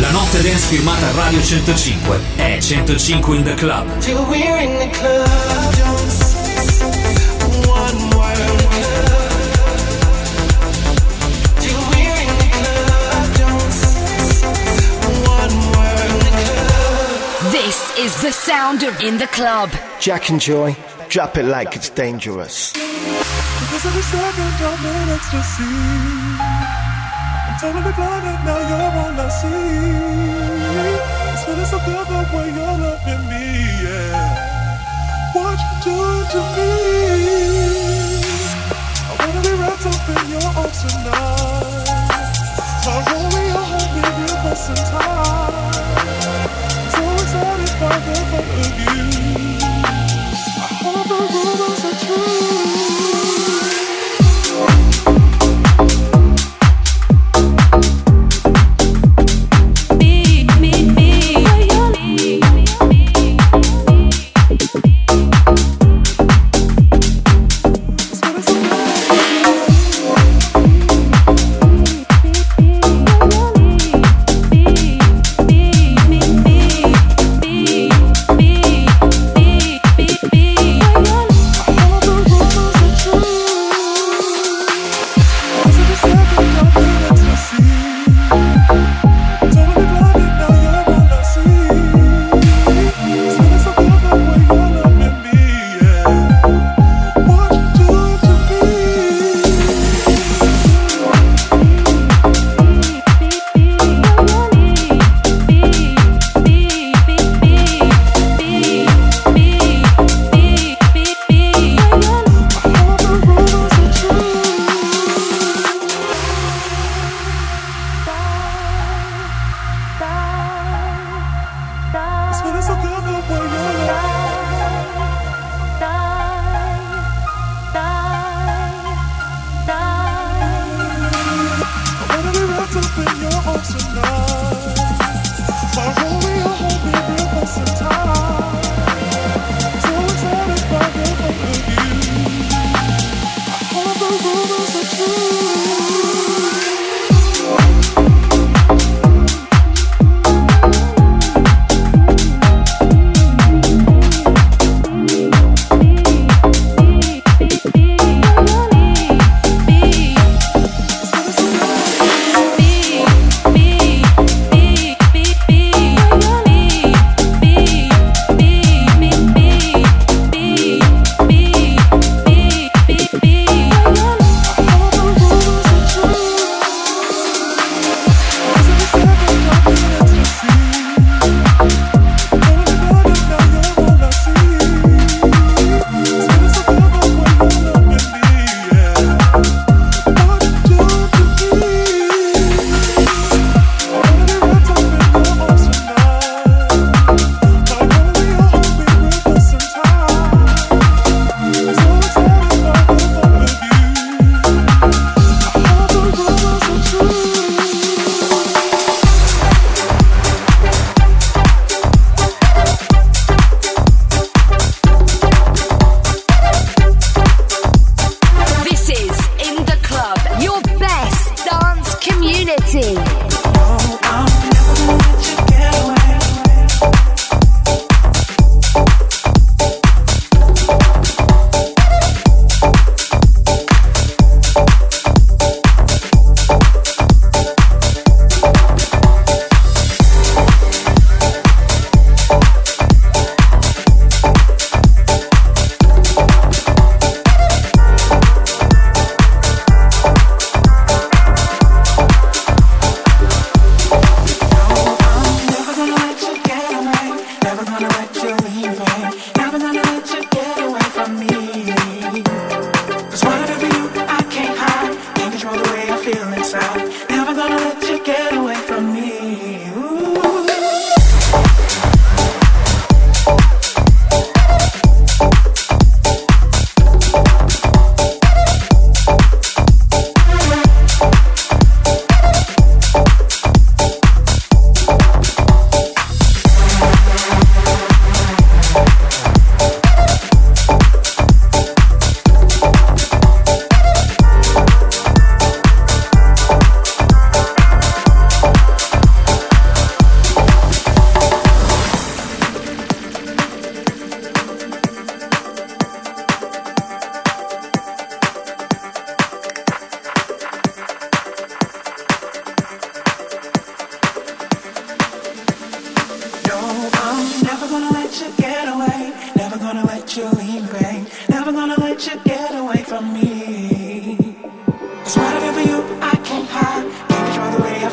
La notte dance firmata a Radio 105 è 105 in the club. Till we're in the club. Don't say one word. Till we're in the club. Don't say one word. This is the sound of In the Club. Jack and Joy, drop it like it's dangerous. Because every second I'm in ecstasy. I'm totally blinded, now you're all I see. It's feeling so good the way you're loving me, yeah. What you doing to me? I wanna be wrapped up in your arms tonight. My Romeo, hold me real close and tight. So excited by the thought of you. I hope the rumors are true.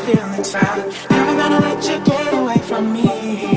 feel inside. Never gonna let you get away from me.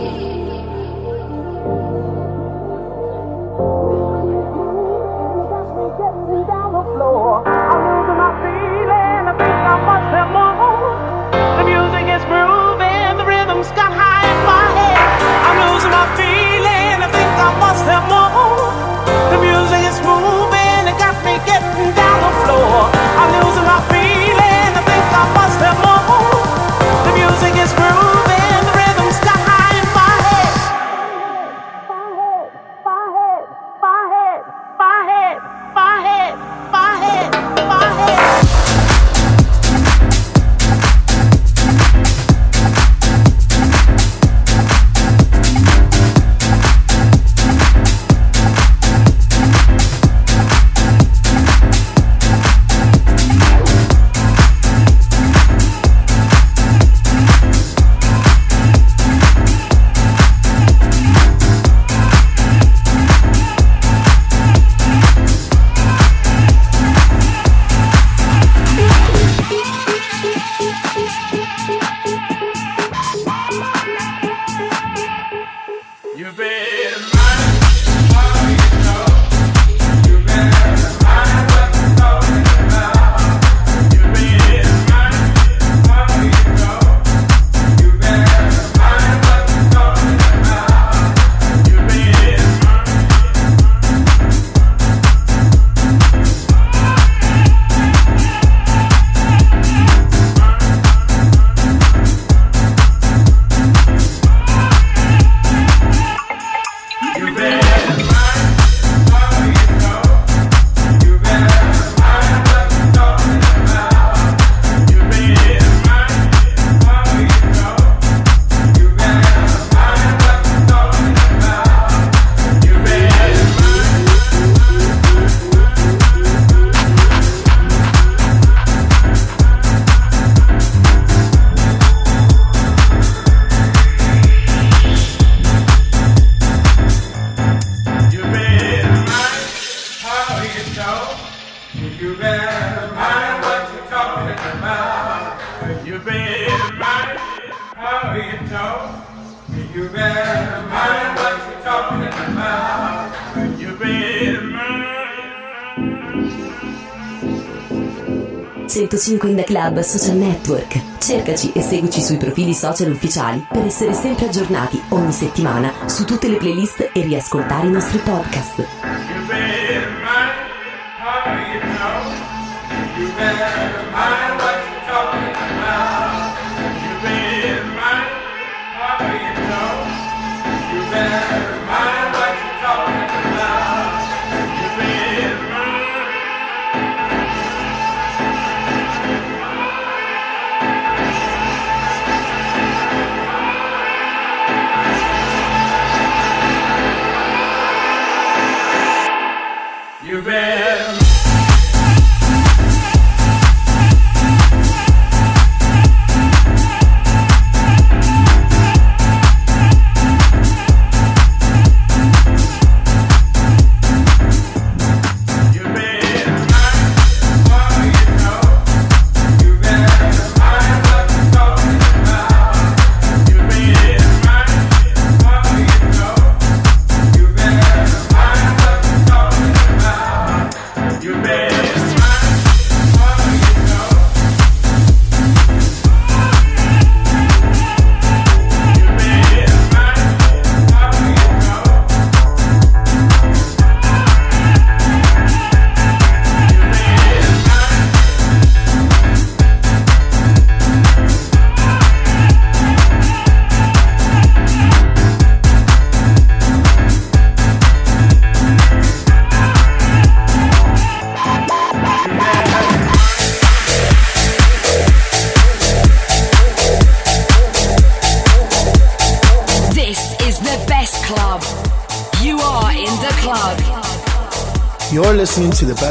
5 in the Club Social Network. Cercaci e seguici sui profili social ufficiali per essere sempre aggiornati ogni settimana su tutte le playlist e riascoltare i nostri podcast.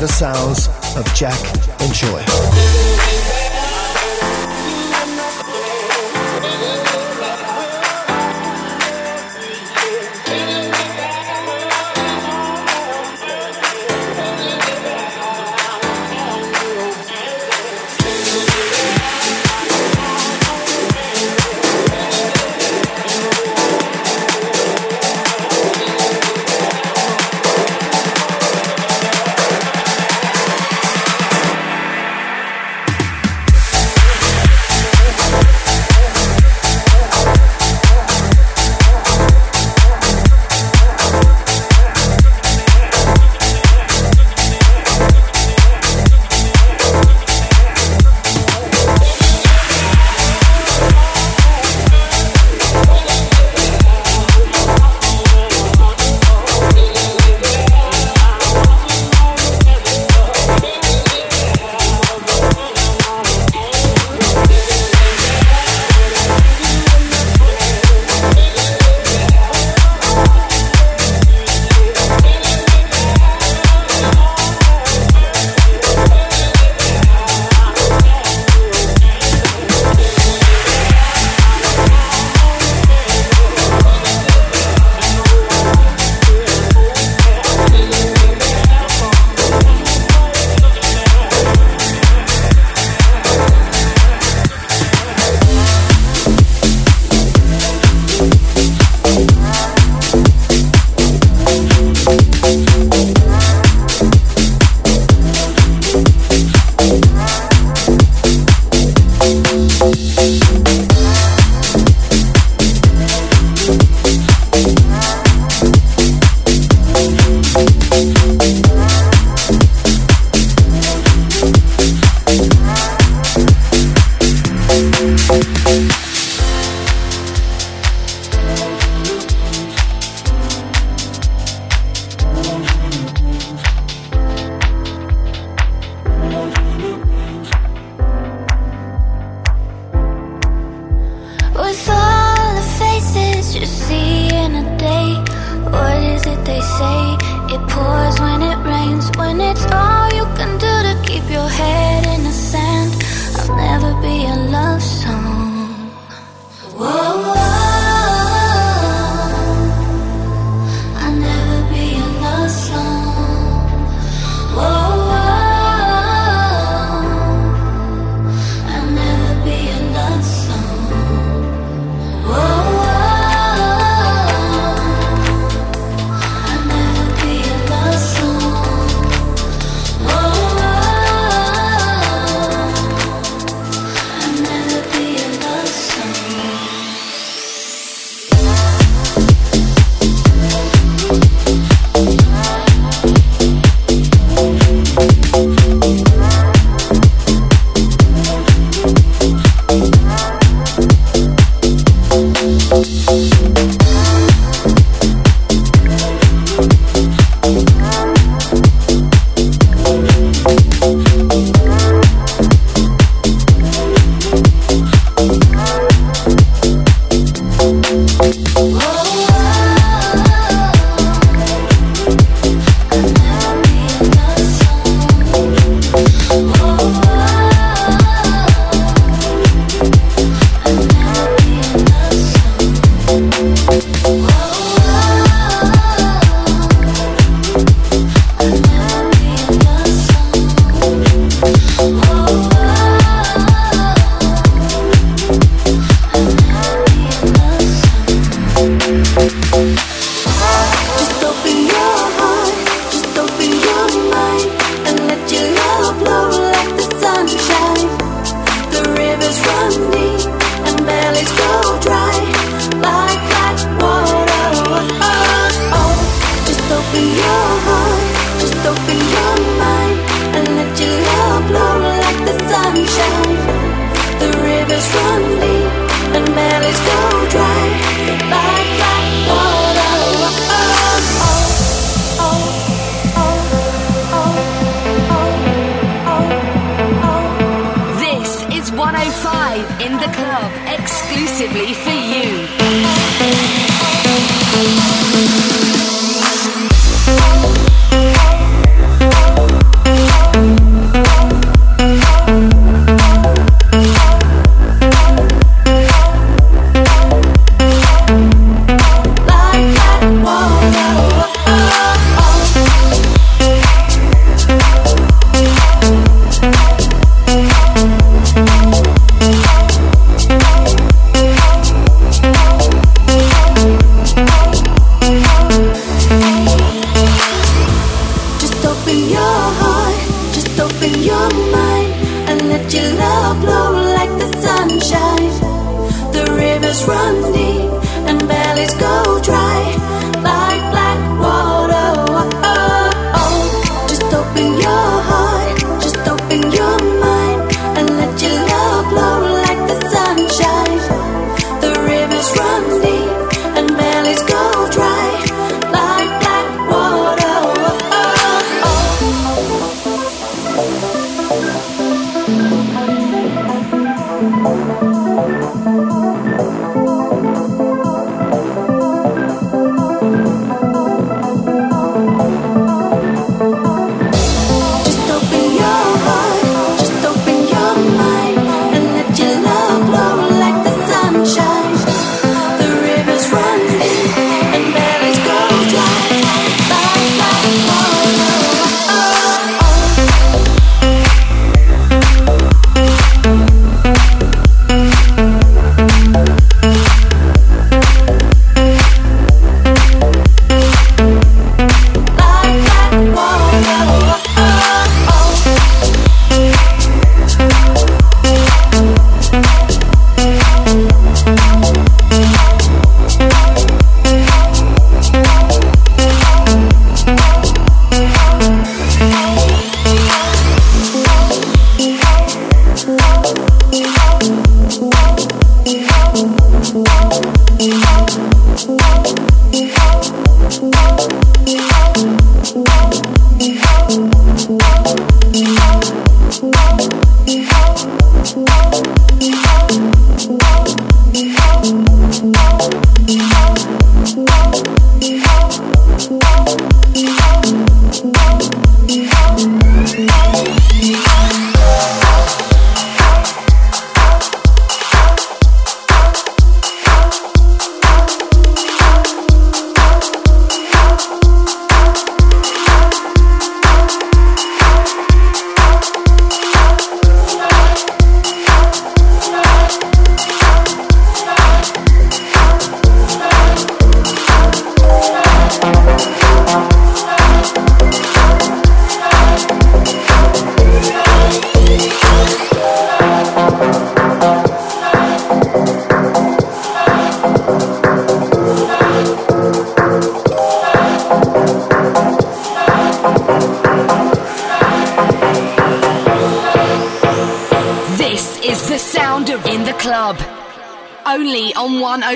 Of sounds. pours when it rains, when it's all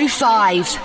105.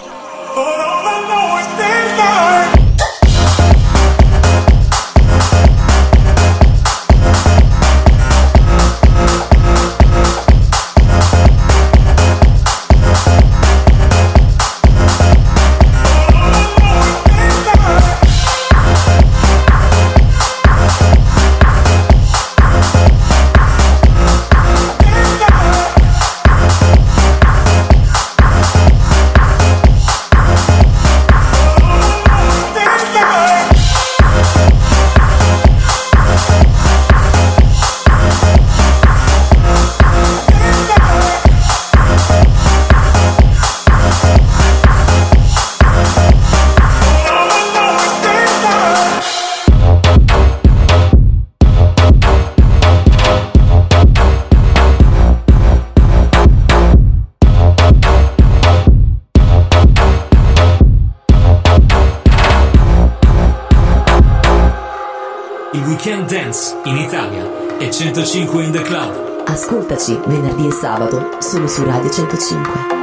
Venerdì e sabato solo su Radio 105.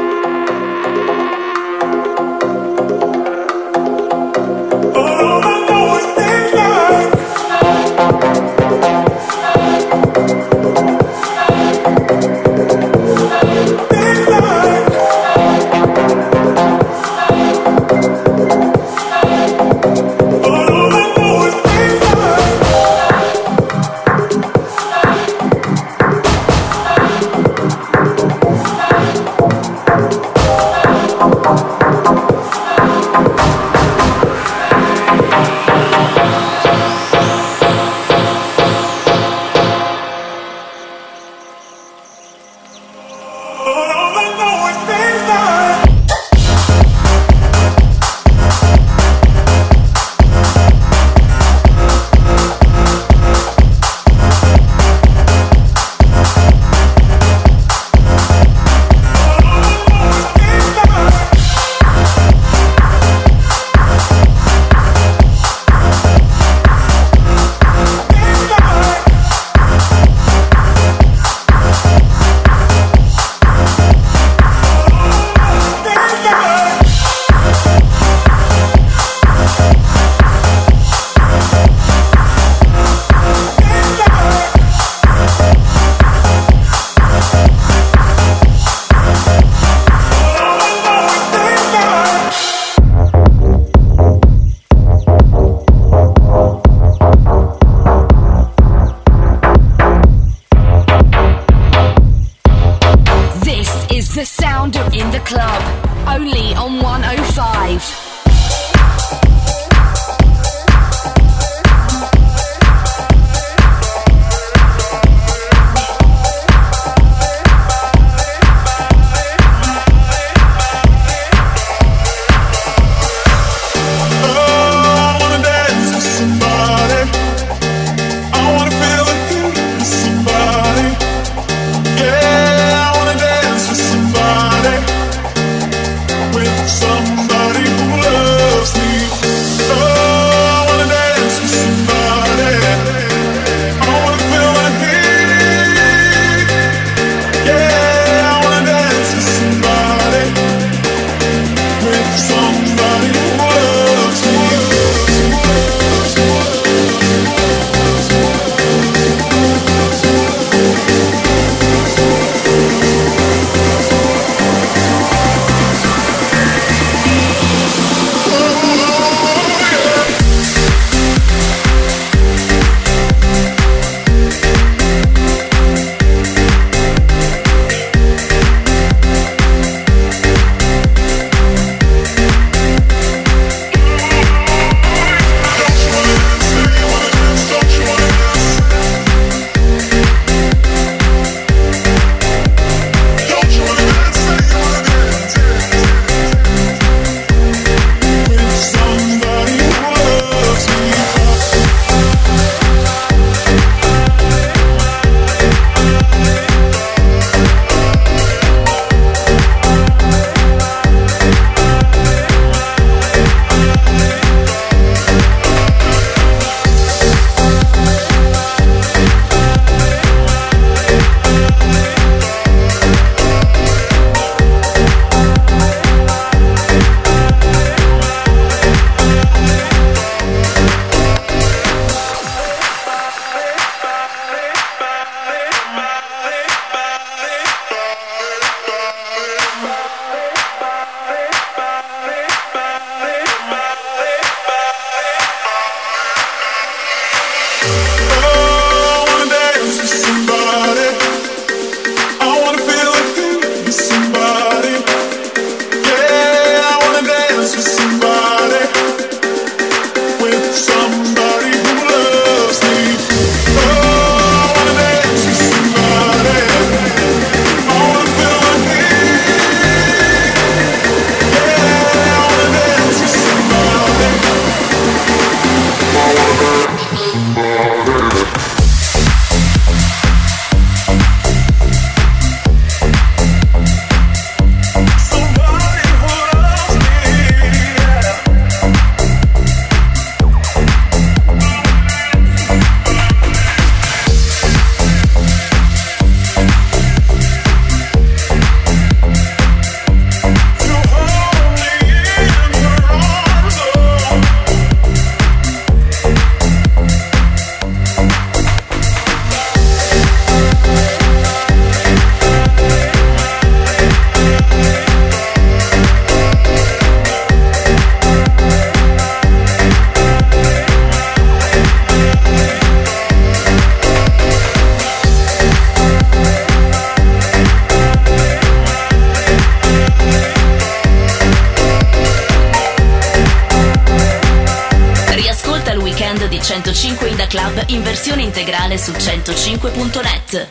di 105 Ida Club in versione integrale su 105.net.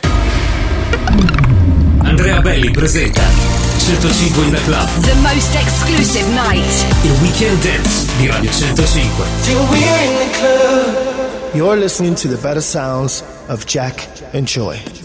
Andrea Belli presenta 105 Ida Club. The most exclusive night. Il weekend dance di Radio 105. You're listening to the better sounds of Jack and Joy.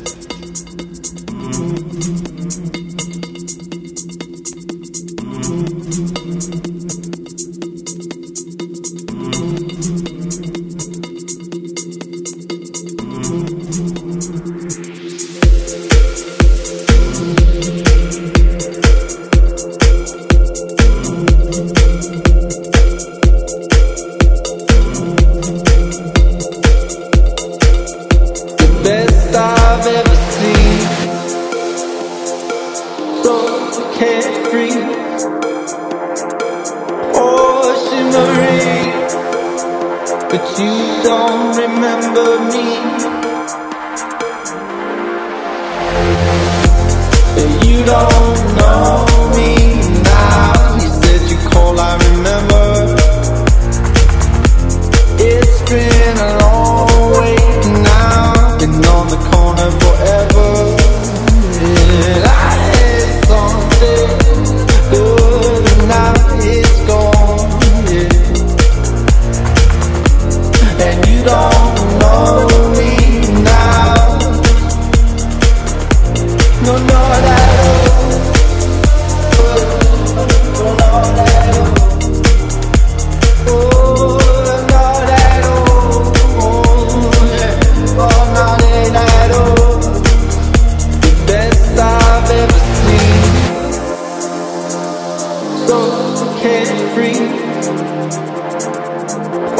head free.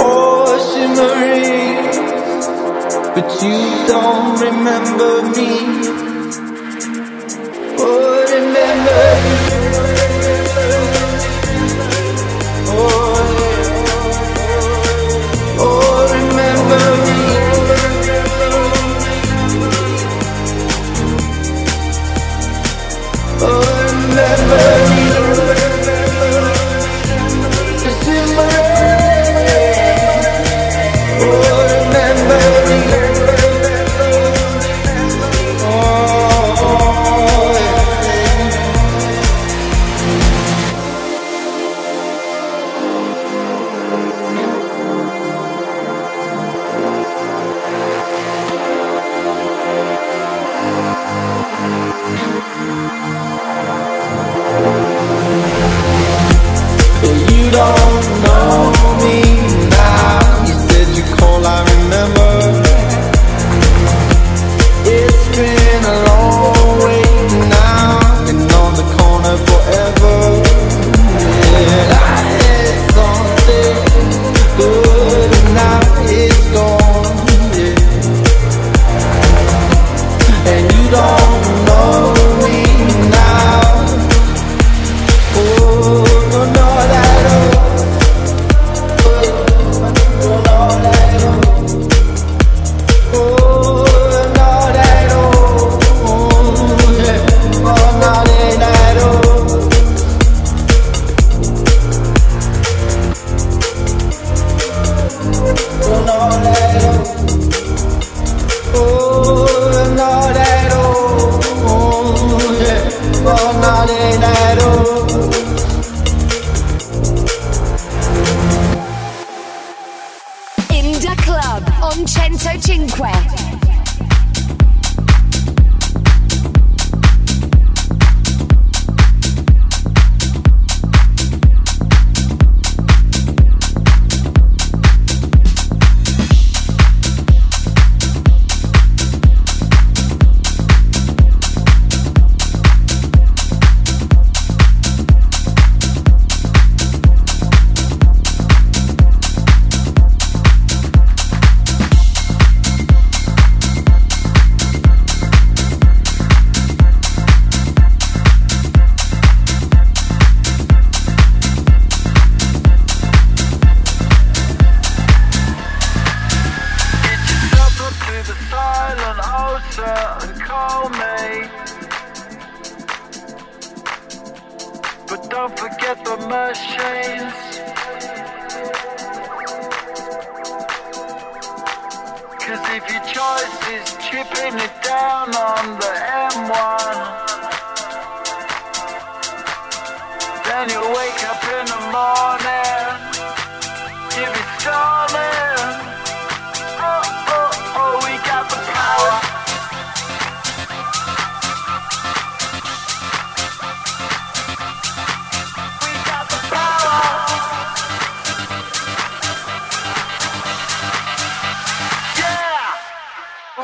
Oh, she but you don't remember me.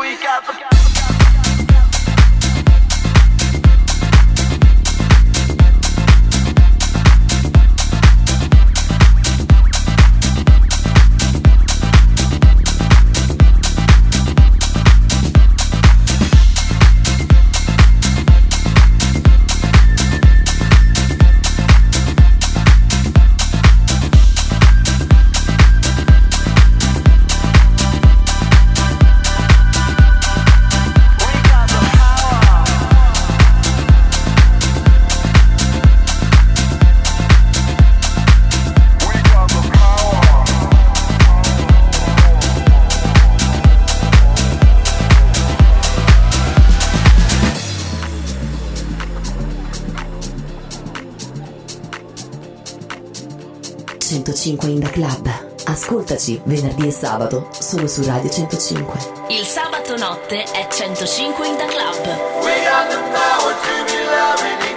we got the. 105 in the club. Ascoltaci venerdì e sabato solo su Radio 105. Il sabato notte è 105 in the club. We got the power to be loving you.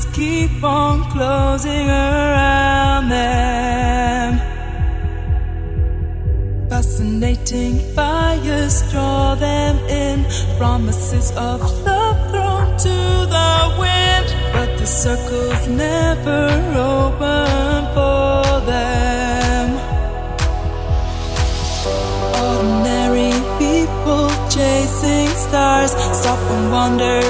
just keep on closing around them. Fascinating fires draw them in, promises of love thrown to the wind, but the circles never open for them. Ordinary people chasing stars stop and wonder